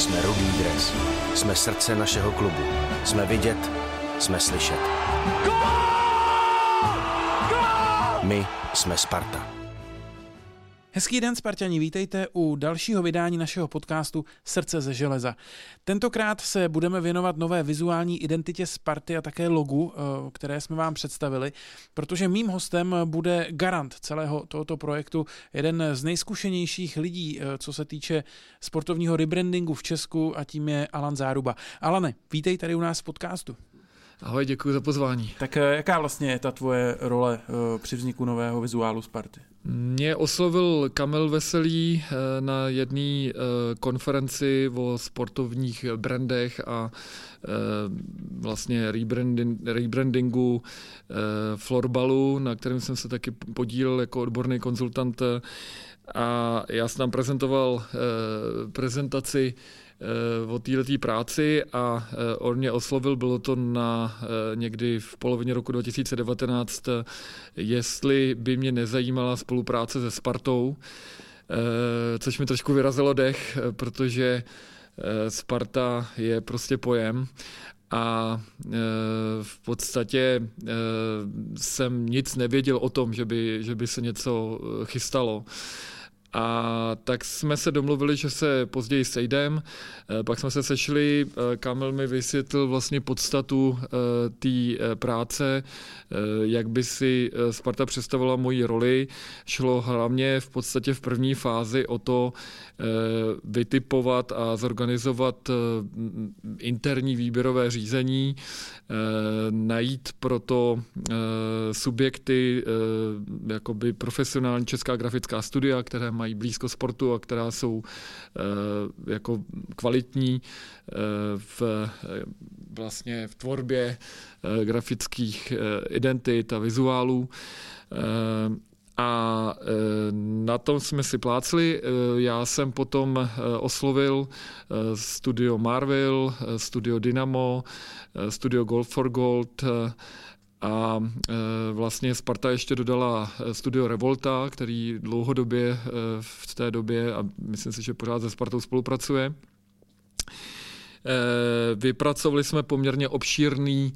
Jsme rudý dres. Jsme srdce našeho klubu. Jsme vidět, jsme slyšet. My jsme Sparta. Hezký den, Spartani, vítejte u dalšího vydání našeho podcastu Srdce ze železa. Tentokrát se budeme věnovat nové vizuální identitě Sparty a také logu, eh, které jsme vám představili, protože mým hostem bude garant celého tohoto projektu, jeden z nejzkušenějších lidí, eh, co se týče sportovního rebrandingu v Česku a tím je Alan Záruba. Alane, vítej tady u nás v podcastu. Ahoj, děkuji za pozvání. Tak eh, jaká vlastně je ta tvoje role při vzniku nového vizuálu Sparty? Mě oslovil Kamil Veselý eh, na jedné eh, konferenci o sportovních brandech a eh, vlastně rebrandingu florbalu, na kterém jsem se taky podílel jako odborný konzultant a já jsem tam prezentoval prezentaci o této práci a on mě oslovil, bylo to na někdy v polovině roku 2019, jestli by mě nezajímala spolupráce se Spartou, což mi trošku vyrazilo dech, protože Sparta je prostě pojem a v podstatě jsem nic nevěděl o tom, že by, že by se něco chystalo. A tak jsme se domluvili, že se později sejdem, eh, pak jsme se sešli, eh, Kamil mi vysvětlil vlastně podstatu eh, té práce, jak by si Sparta představila moji roli. Šlo hlavně v podstatě v první fázi o to vytipovat a zorganizovat interní výběrové řízení, najít proto subjekty, jakoby profesionální česká grafická studia, které mají blízko sportu a která jsou eh, jako kvalitní eh, v, eh, vlastně v tvorbě grafických identit a vizuálů. A na tom jsme si plácli. Já jsem potom oslovil studio Marvel, studio Dynamo, studio Gold for Gold, a e, vlastně Sparta ještě dodala e, studio Revolta, který dlouhodobě e, v té době, a myslím si, že pořád se Spartou spolupracuje, Vypracovali jsme poměrně obšírný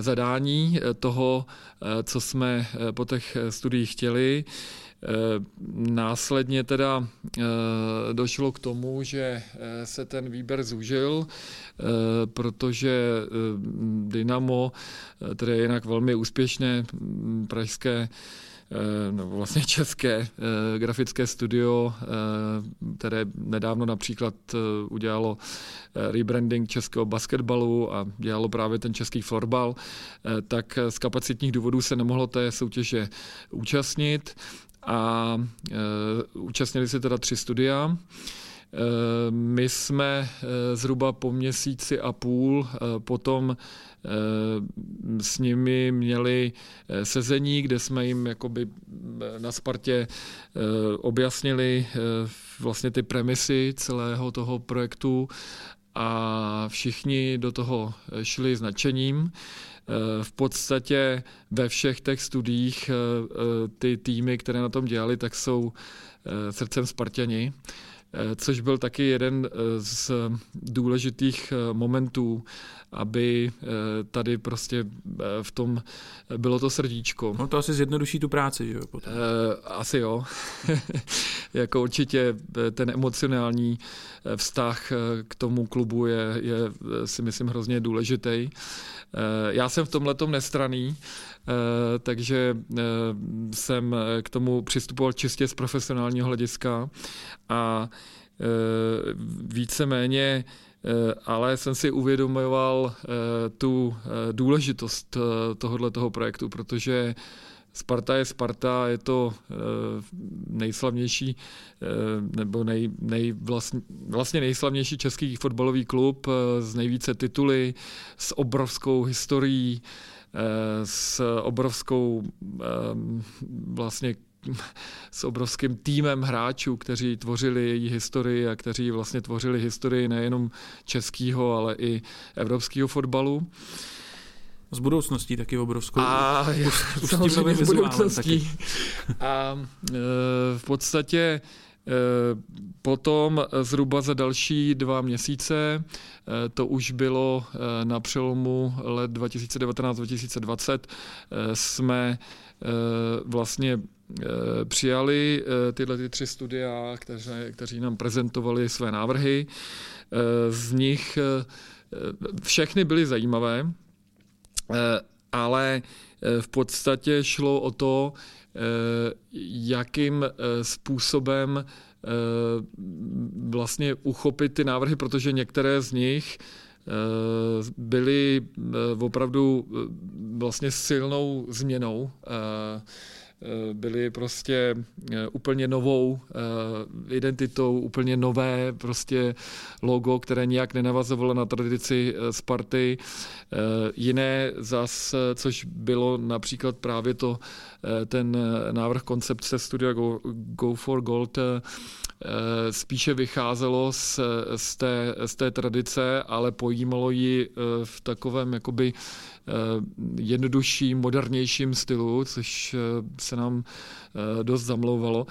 zadání toho, co jsme po těch studiích chtěli. Eh, následně teda eh, došlo k tomu, že eh, se ten výběr zúžil, protože Dynamo, které je jinak velmi úspěšné pražské no vlastně české grafické studio, které nedávno například udělalo rebranding českého basketbalu a dělalo právě ten český florbal, tak z kapacitních důvodů se nemohlo té soutěže účastnit a účastnili se teda tři studia. E, my jsme e, zhruba po měsíci a půl potom s nimi měli sezení, kde jsme jim jakoby na Spartě objasnili vlastně ty premisy celého toho projektu a všichni do toho šli s nadšením. Eh, v podstatě ve všech těch studiích eh, eh, ty týmy, které na tom dělali, tak jsou srdcem Spartěni což byl taky jeden z důležitých momentů, aby tady prostě v tom bylo to srdíčko. No to asi zjednoduší tu práci, že jo? Potom. Asi jo. jako určitě ten emocionální vztah k tomu klubu je, je si myslím hrozně důležitý. Eh, já jsem v tomhle nestraný, eh, takže eh, jsem k tomu přistupoval čistě z profesionálního hlediska a víceméně ale jsem si uvědomoval tu důležitost tohohle toho projektu, protože Sparta je Sparta, je to nejslavnější nebo nej, nej, vlastně, vlastně nejslavnější český fotbalový klub s nejvíce tituly, s obrovskou historií, s obrovskou vlastně s obrovským týmem hráčů, kteří tvořili její historii a kteří vlastně tvořili historii nejenom českého, ale i evropského fotbalu. S budoucností taky obrovskou. A už, už s budoucností. A e, v podstatě Potom zhruba za další dva měsíce, to už bylo na přelomu let 2019-2020, jsme vlastně přijali tyhle ty tři studia, kteří, kteří nám prezentovali své návrhy. Z nich všechny byly zajímavé, ale v podstatě šlo o to, Eh, jakým eh, způsobem eh, vlastně uchopit ty návrhy, protože některé z nich byly opravdu vlastně silnou změnou Eh, byli prostě eh, úplně novou eh, identitou, úplně nové prostě logo, které nijak nenavazovalo na tradici Sparty. Jiné zas, což bylo například právě to, ten návrh koncepce studia Go, Go for Gold, spíše vycházelo z, z, té, z té tradice, ale pojímalo ji v takovém jakoby Eh, jednodušším, modernějším stylu, což eh, se nám eh, dost zamlouvalo.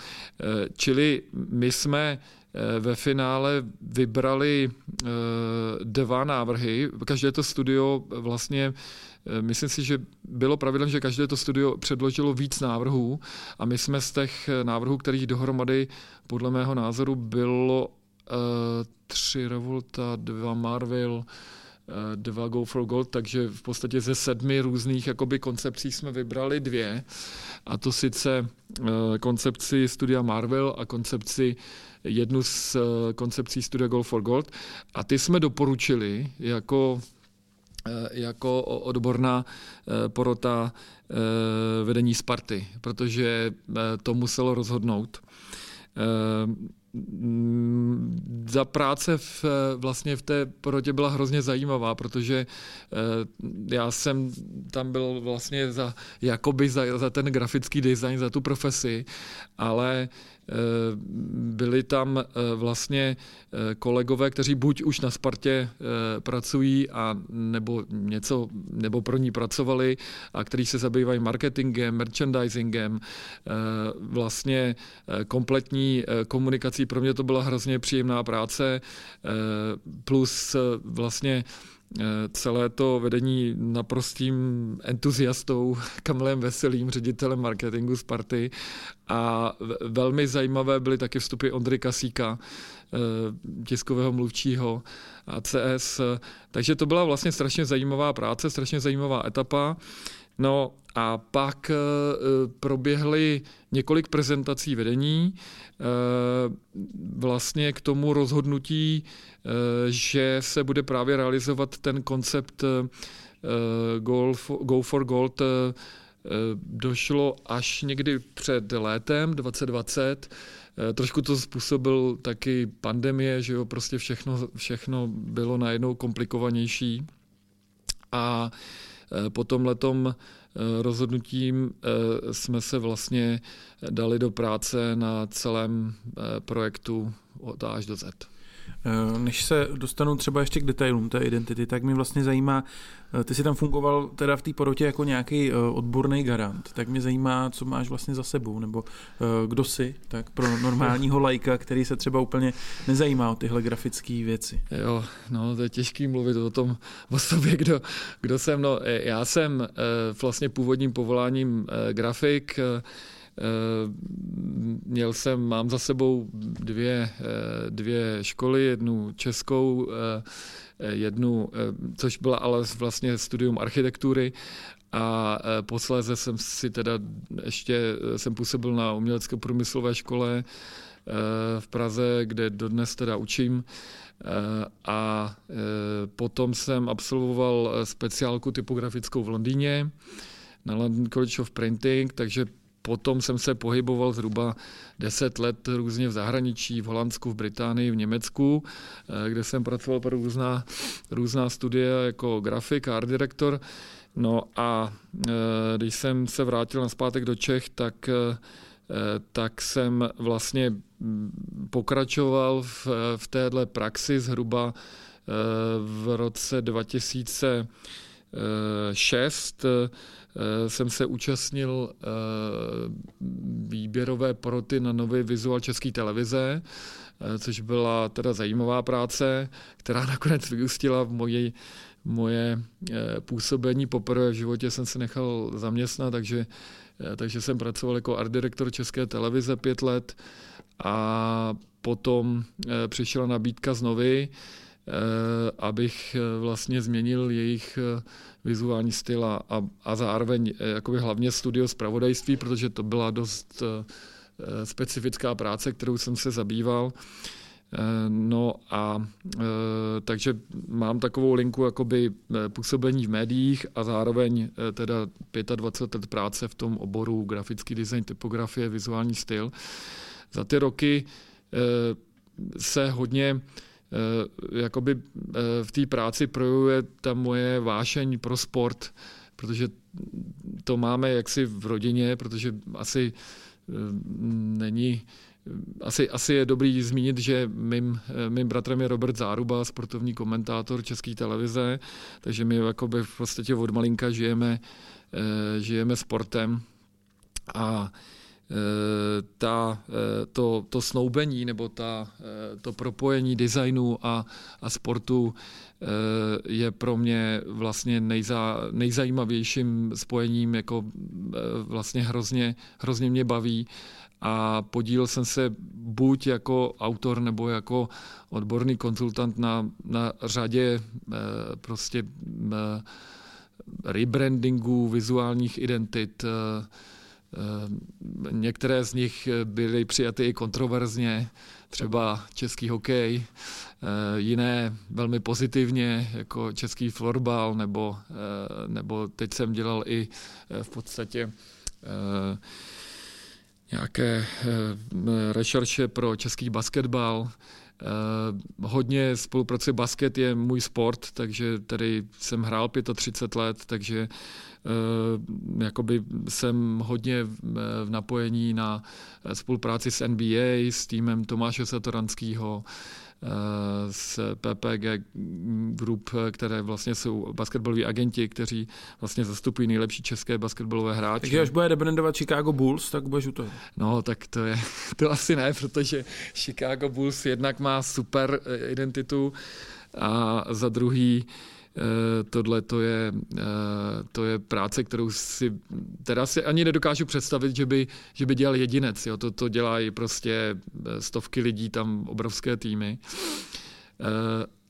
Čili my jsme ve finále vybrali dva návrhy. Každé to studio vlastně Myslím si, že bylo pravidlem, že každé to studio předložilo víc návrhů a my jsme z těch návrhů, kterých dohromady podle mého názoru bylo tři Revolta, dva Marvel, Eh, dva Go for Gold, takže v podstatě ze sedmi různých jakoby koncepcí jsme vybrali dvě. A to sice eh, koncepci studia Marvel a koncepci jednu z eh, koncepcí studia Go for Gold. A ty jsme doporučili jako jako odborná porota vedení Sparty, protože to muselo rozhodnout. Mm, za práce v, vlastně v té porotě byla hrozně zajímavá, protože eh, já jsem tam byl vlastně za, jakoby za, za ten grafický design, za tu profesi, ale Eh, byli tam eh, vlastně eh, kolegové, kteří buď už na Spartě pracují a nebo něco, nebo pro ní pracovali a kteří se zabývají marketingem, merchandisingem, vlastně kompletní komunikací. Pro mě to byla hrozně příjemná práce, plus vlastně Eh, celé to vedení naprostým entuziastou Kamilem Veselým, ředitelem marketingu Sparty a velmi zajímavé byly taky vstupy Ondry Kasíka, eh, tiskového mluvčího a CS. Takže to byla vlastně strašně zajímavá práce, strašně zajímavá etapa. No a pak eh, proběhly několik prezentací vedení vlastně k tomu rozhodnutí Eh, že se bude právě realizovat ten koncept eh, Go for Gold eh, došlo až někdy před létem 2020. Trošku to způsobil taky pandemie, že jo, prostě všechno, všechno bylo najednou komplikovanější. A po tom letom rozhodnutím jsme se vlastně dali do práce na celém projektu od A až do Z. Eh, než se dostanu třeba ještě k detailům té identity, tak mě vlastně zajímá, eh, ty jsi tam fungoval teda v té porotě jako nějaký eh, odborný garant, tak mě zajímá, co máš vlastně za sebou, nebo kdo jsi, tak pro normálního lajka, který se třeba úplně nezajímá o tyhle grafické věci. Jo, no to je těžký mluvit o tom, o sobě, kdo, kdo jsem. No, já jsem vlastně původním povoláním grafik, měl jsem, mám za sebou dvě, eh, dvě školy, jednu českou, eh, jednu, což byla ale vlastně studium architektury a posléze jsem si teda ještě, jsem působil na umělecko průmyslové škole v Praze, kde dodnes teda učím. A potom jsem absolvoval speciálku typografickou v Londýně na London College of Printing, takže potom jsem se pohyboval zhruba 10 let různě v zahraničí, v Holandsku, v Británii, v Německu, eh, kde jsem pracoval pro různá, různá studie jako grafik a art director. No a eh, když jsem se vrátil na zpátek do Čech, tak eh, tak jsem vlastně mm, pokračoval v, v téhle praxi zhruba v roce 2000 2006 jsem se účastnil výběrové poroty na nový vizuál České televize, což byla teda zajímavá práce, která nakonec vyústila v moji moje působení. Poprvé v životě jsem se nechal zaměstnat, takže, takže jsem pracoval jako art direktor České televize pět let a potom eh, přišla nabídka z Novy, eh, abych eh, vlastně změnil jejich vizuální styl a, a zároveň jakoby hlavně studio zpravodajství, protože to byla dost specifická práce, kterou jsem se zabýval. No a takže mám takovou linku jakoby působení v médiích a zároveň teda 25 let práce v tom oboru grafický design, typografie, vizuální styl. Za ty roky Eh, se hodně eh, jakoby eh, v té práci projevuje ta moje vášeň pro sport, protože to máme jaksi v rodině, protože asi není asi, asi je dobrý zmínit, že mým, mým bratrem je Robert Záruba, sportovní komentátor České televize, takže my jakoby v podstatě od malinka žijeme, žijeme sportem. A Eh, ta, eh, to, to snoubení nebo ta, eh, to propojení designu a, a sportu je pro mě vlastně nejza, nejzajímavějším spojením, jako vlastně hrozně, hrozně mě baví. A podílel jsem se buď jako autor nebo jako odborný konzultant na, na řadě prostě rebrandingů, vizuálních identit, Eh, některé z nich byly přijaty i kontroverzně, třeba český hokej, eh, jiné velmi pozitivně, jako český florbal, nebo, eh, nebo teď jsem dělal i v podstatě nějaké rešerše pro český basketbal. Hodně spolupracuje basket, je můj sport, takže tady jsem hrál 35 let, takže Eh, jakoby jsem hodně v napojení na spolupráci s NBA, s týmem Tomáše Satoranského, eh, s PPG Group, které vlastně jsou basketbaloví agenti, kteří vlastně zastupují nejlepší české basketbalové hráče. Takže až bude rebrandovat Chicago Bulls, tak budeš u toho. No, tak to je, to asi ne, protože Chicago Bulls jednak má super eh, identitu a za druhý Eh, tohle to je, eh, to je práce, kterou si teda si ani nedokážu představit, že by, že by dělal jedinec. Jo. To, to dělají prostě eh, stovky lidí, tam obrovské týmy.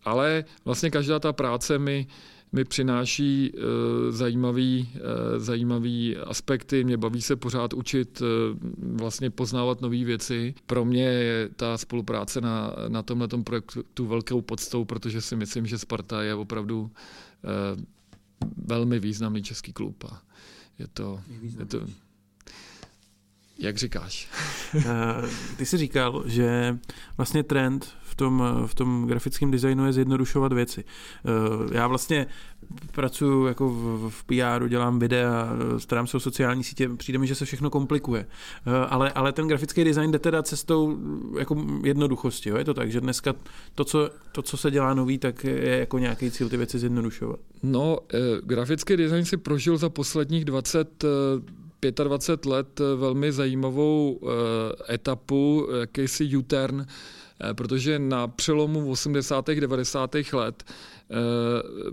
Ale vlastně každá ta práce mi mi přináší uh, zajímavý, uh, zajímavý aspekty, mě baví se pořád učit, uh, vlastně poznávat nové věci. Pro mě je ta spolupráce na, na tomhle projektu velkou podstou, protože si myslím, že Sparta je opravdu velmi významný český klub. A je to, je to, jak říkáš? Ty jsi říkal, že vlastně trend v tom, v tom grafickém designu je zjednodušovat věci. Eh, já vlastně pracuji jako v, v PR, dělám videa, starám se o sociální sítě, přijde mi, že se všechno komplikuje. Eh, ale, ale ten grafický design jde teda cestou jako jednoduchosti. Jo? Je to tak, že dneska to co, to, co se dělá nový, tak je jako nějaký cíl ty věci zjednodušovat. No, eh, grafický design si prožil za posledních 20 25 let velmi zajímavou etapu, jakýsi U-turn, Eh, protože na přelomu 80. 90. let eh,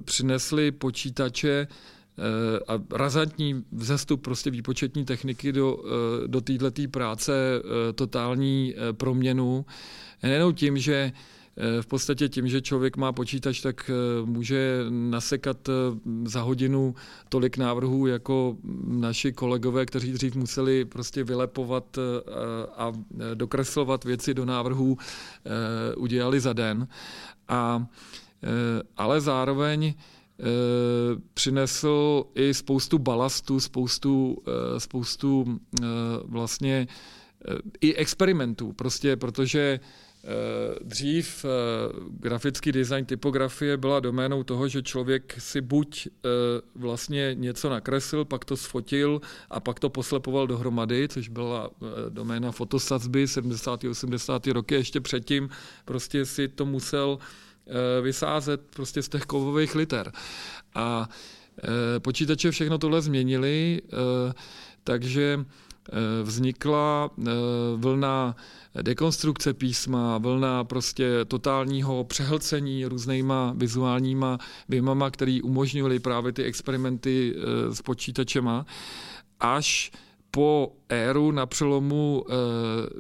přinesly počítače eh, a razantní vzestup prostě výpočetní techniky do, do této práce, totální proměnu. Nejenom tím, že v podstatě tím, že člověk má počítač, tak eh, může nasekat eh, za hodinu tolik návrhů, jako naši kolegové, kteří dřív museli prostě vylepovat eh, a dokreslovat věci do návrhů, udělali za den. A, ale zároveň přinesl i spoustu balastu, spoustu, spoustu vlastně i experimentů, prostě protože Eh, dřív eh, grafický design typografie byla doménou toho, že člověk si buď eh, vlastně něco nakreslil, pak to sfotil a pak to poslepoval dohromady, což byla doména fotosazby 70. 80. roky. Ještě předtím prostě si to musel vysázet prostě z těch kovových liter. A Počítače všechno tohle změnili, takže vznikla vlna dekonstrukce písma, vlna prostě totálního přehlcení různýma vizuálníma výmama, který umožňovaly právě ty experimenty s počítačema, až po éru na přelomu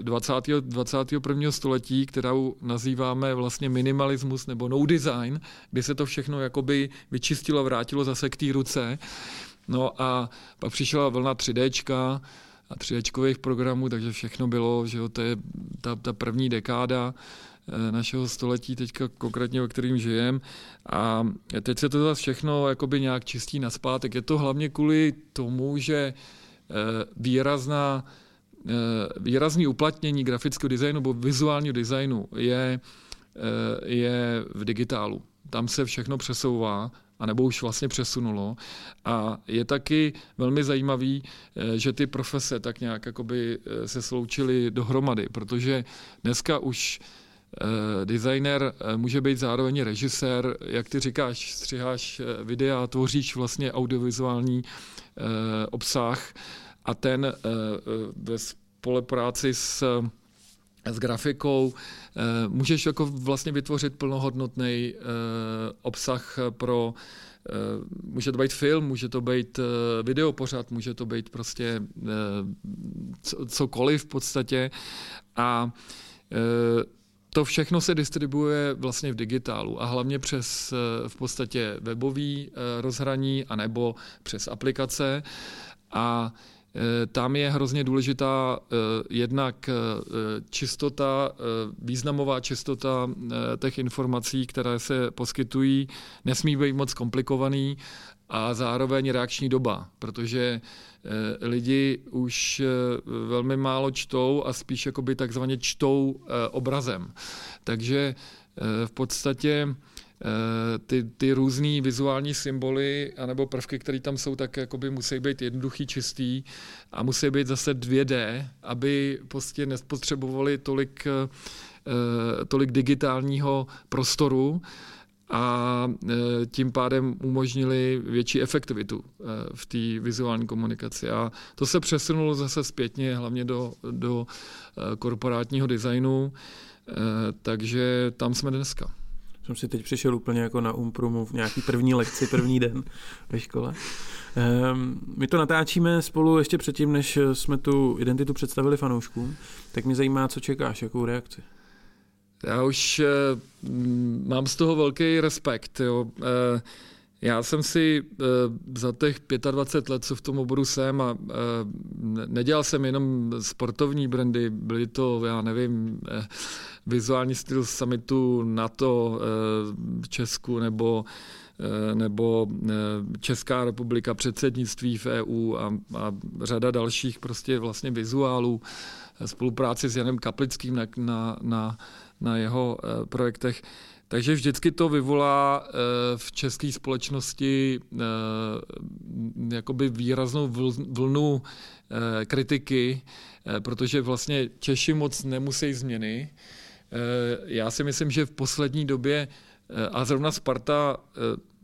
20. Eh, 21. století, kterou nazýváme vlastně minimalismus nebo no design, kdy se to všechno jakoby vyčistilo, vrátilo zase k té ruce. No a pak přišla vlna 3D a 3D programů, takže všechno bylo, že jo, to je ta, ta první dekáda eh, našeho století, teďka konkrétně, o kterým žijem. A teď se to zase všechno jakoby nějak čistí na zpátek. Je to hlavně kvůli tomu, že Eh, výrazná, eh, výrazný uplatnění grafického designu nebo vizuálního designu je, je v digitálu. Tam se všechno přesouvá, anebo už vlastně přesunulo. A je taky velmi zajímavý, že ty profese tak nějak jakoby se sloučily dohromady, protože dneska už designer může být zároveň režisér, jak ty říkáš, střiháš videa, tvoříš vlastně audiovizuální obsah a ten eh, eh, ve spolupráci s s grafikou eh, můžeš jako vlastně vytvořit plnohodnotný obsah pro může to být film, může to být video pořad, může to být prostě cokoliv v podstatě. A to všechno se distribuuje vlastně v digitálu a hlavně přes v podstatě webový rozhraní anebo přes aplikace. A Eh, tam je hrozně důležitá eh, jednak eh, čistota, významová čistota těch informací, které se poskytují, nesmí být moc komplikovaný a zároveň reakční doba, protože lidi už velmi málo čtou a spíš jakoby takzvaně čtou obrazem. Takže v podstatě Eh, ty, ty různé vizuální symboly anebo prvky, které tam jsou, tak jakoby musí být jednoduchý, čistý a musí být zase 2D, aby prostě nespotřebovali tolik, eh, tolik digitálního prostoru a eh, tím pádem umožnili větší efektivitu v té vizuální komunikaci. A to se přesunulo zase zpětně, hlavně do, do korporátního designu, takže tam jsme dneska jsem si teď přišel úplně jako na Umprumu v nějaký první lekci, první den ve škole. Um, my to natáčíme spolu ještě předtím, než jsme tu identitu představili fanouškům, tak mě zajímá, co čekáš, jakou reakci. Já už uh, mám z toho velký respekt. Jo. Já jsem si uh, za těch 25 let, co v tom oboru jsem, a uh, nedělal jsem jenom sportovní brandy, byly to, já nevím, uh, vizuální styl summitu NATO v Česku nebo nebo Česká republika, předsednictví v EU a, a řada dalších prostě vlastně vizuálů, spolupráci s Janem Kaplickým na, na, na, na jeho projektech. Takže vždycky to vyvolá eh, v české společnosti eh, jakoby výraznou vlnu eh, kritiky, protože vlastně Češi moc nemusí změny. Já si myslím, že v poslední době a zrovna Sparta,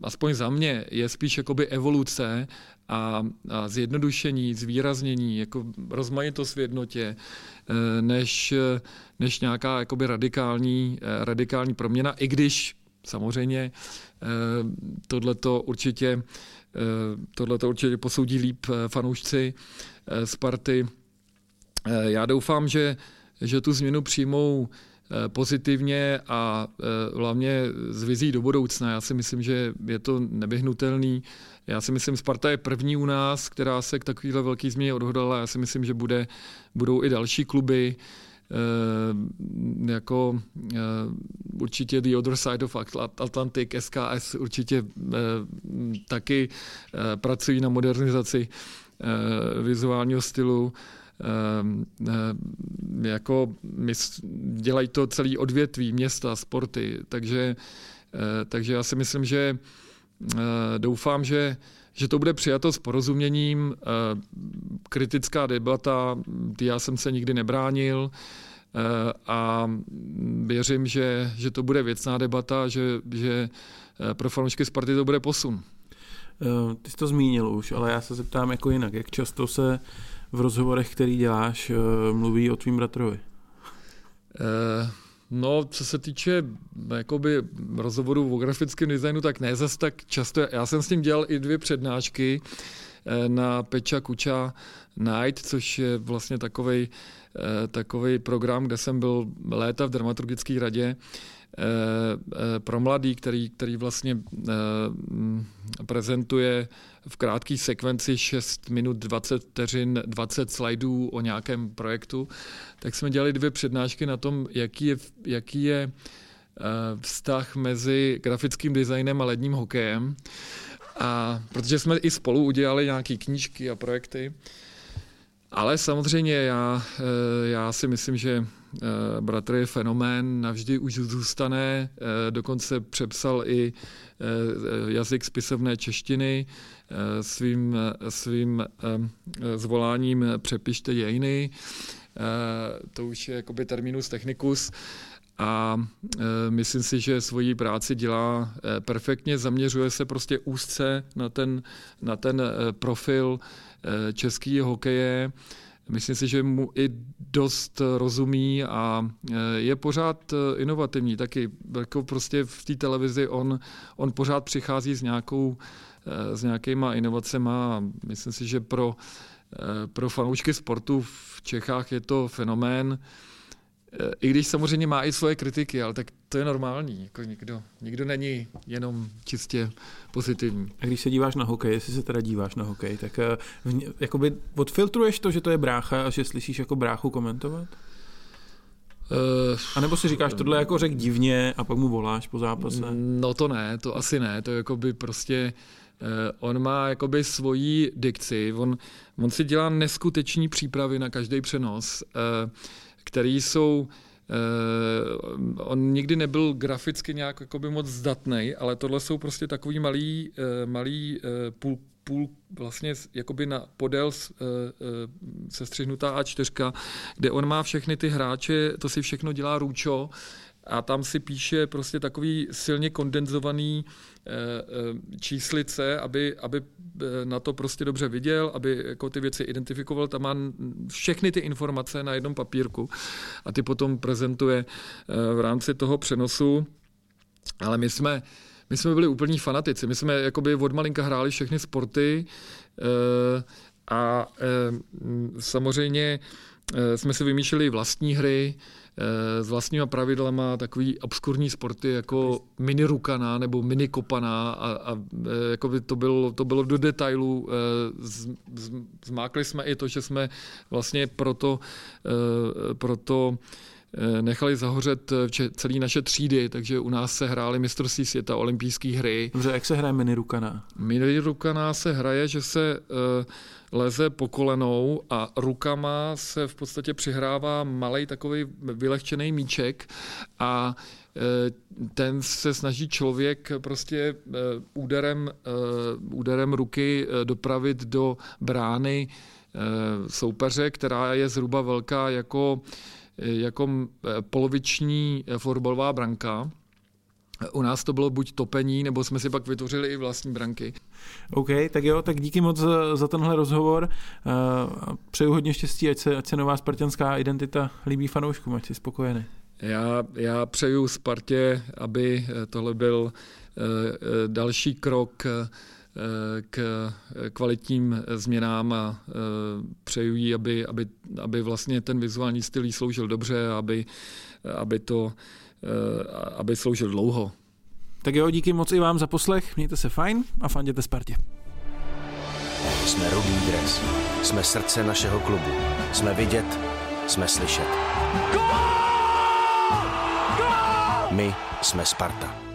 aspoň za mě, je spíš jakoby evoluce a, a zjednodušení, zvýraznění, jako rozmanitost v jednotě, eh, než, než nějaká jakoby radikální, eh, radikální proměna, i když samozřejmě eh, tohleto určitě, tohleto určitě posoudí líp fanoušci Sparty. Já doufám, že, že tu změnu přijmou pozitivně a hlavně z vizí do budoucna. Já si myslím, že je to nevyhnutelný. Já si myslím, Sparta je první u nás, která se k takovéhle velké změně odhodala. Já si myslím, že bude, budou i další kluby, Uh, jako uh, určitě The Other Side of Atlantic, SKS určitě uh, taky pracují na modernizaci vizuálního stylu. Jako dělají to celý odvětví, města, sporty, takže, takže já si myslím, že Eh, doufám, že, že to bude přijato s porozuměním. Eh, kritická debata, já jsem se nikdy nebránil eh, a věřím, že, že to bude věcná debata, že, že pro fanoušky Sparty to bude posun. Ty jsi to zmínil už, ale já se zeptám jako jinak. Jak často se v rozhovorech, který děláš, uh, mluví o tvým bratrovi? Uh... No, co se týče jakoby, rozhovoru o grafickém designu, tak ne zas tak často. Já jsem s ním dělal i dvě přednášky na Peča Kuča Night, což je vlastně takový takovej program, kde jsem byl léta v dramaturgické radě Eh, eh, pro mladý, který, který vlastně eh, prezentuje v krátké sekvenci 6 minut 20 vteřin, 20 slajdů o nějakém projektu, tak jsme dělali dvě přednášky na tom, jaký je, jaký je vztah mezi grafickým designem a ledním hokejem. A protože jsme i spolu udělali nějaké knížky a projekty, ale samozřejmě já, já si myslím, že Eh, bratr je fenomén, navždy už zůstane, eh, dokonce přepsal i eh, jazyk spisovné češtiny svým, svým zvoláním přepište dějiny. To už je jakoby terminus technicus a myslím si, že svoji práci dělá perfektně, zaměřuje se prostě úzce na ten, na ten profil český hokeje, Myslím si, že mu i dost rozumí a e, je pořád e, inovativní. Taky jako prostě v té televizi on, on pořád přichází s, nějakou, e, s nějakýma inovacema. Myslím si, že pro, pro fanoušky sportu v Čechách je to fenomén. I když samozřejmě má i svoje kritiky, ale tak to je normální. Jako nikdo, nikdo není jenom čistě pozitivní. A když se díváš na hokej, jestli se teda díváš na hokej, tak uh, jakoby odfiltruješ to, že to je brácha a že slyšíš jako bráchu komentovat? Uh, a nebo si říkáš, tohle jako řek divně a pak mu voláš po zápase? No to ne, to asi ne, to jako by prostě on má jakoby svoji dikci, on, on si dělá neskuteční přípravy na každý přenos, uh, který jsou Uh, on nikdy nebyl graficky nějak jakoby moc zdatný, ale tohle jsou prostě takový malý, uh, malý uh, půl, půl vlastně jakoby na podél uh, uh, sestřihnutá A4, kde on má všechny ty hráče, to si všechno dělá Růčo, a tam si píše prostě takový silně kondenzovaný eh, eh, číslice, aby, aby eh, na to prostě dobře viděl, aby jako ty věci identifikoval. Tam má všechny ty informace na jednom papírku a ty potom prezentuje v rámci toho přenosu. Ale my jsme, my jsme byli úplní fanatici. My jsme jakoby od malinka hráli všechny sporty a samozřejmě jsme si vymýšleli vlastní hry, s vlastníma pravidlama takový obskurní sporty jako mini rukaná nebo mini kopaná a, a eh, jako by to, bylo, to bylo do detailu. Eh, z, z, zmákli jsme i to, že jsme vlastně proto, proto nechali zahořet celý naše třídy, takže u nás se hrály mistrovství světa, olympijské hry. Dobře, jak se hraje mini rukaná? Mini rukaná se hraje, že se uh, leze po kolenou a rukama se v podstatě přihrává malý takový vylehčený míček a e, ten se snaží člověk prostě e, úderem, e, úderem ruky dopravit do brány soupeře, která je zhruba velká jako, jako poloviční fotbalová branka. U nás to bylo buď topení, nebo jsme si pak vytvořili i vlastní branky. OK, tak jo, tak díky moc za, za tenhle rozhovor. Uh, přeju hodně štěstí, ať se, ať se nová spartianská identita líbí fanouškům, ať jsi spokojený. Já, já přeju Spartě, aby tohle byl uh, další krok k kvalitním změnám a přeju jí, aby, aby, aby vlastně ten vizuální styl sloužil dobře, aby, aby to Eh, aby sloužil dlouho. Tak jo, díky moc i vám za poslech, mějte se fajn a fanděte Spartě. Jsme Rudý dres, jsme srdce našeho klubu, jsme vidět, jsme slyšet. My jsme Sparta.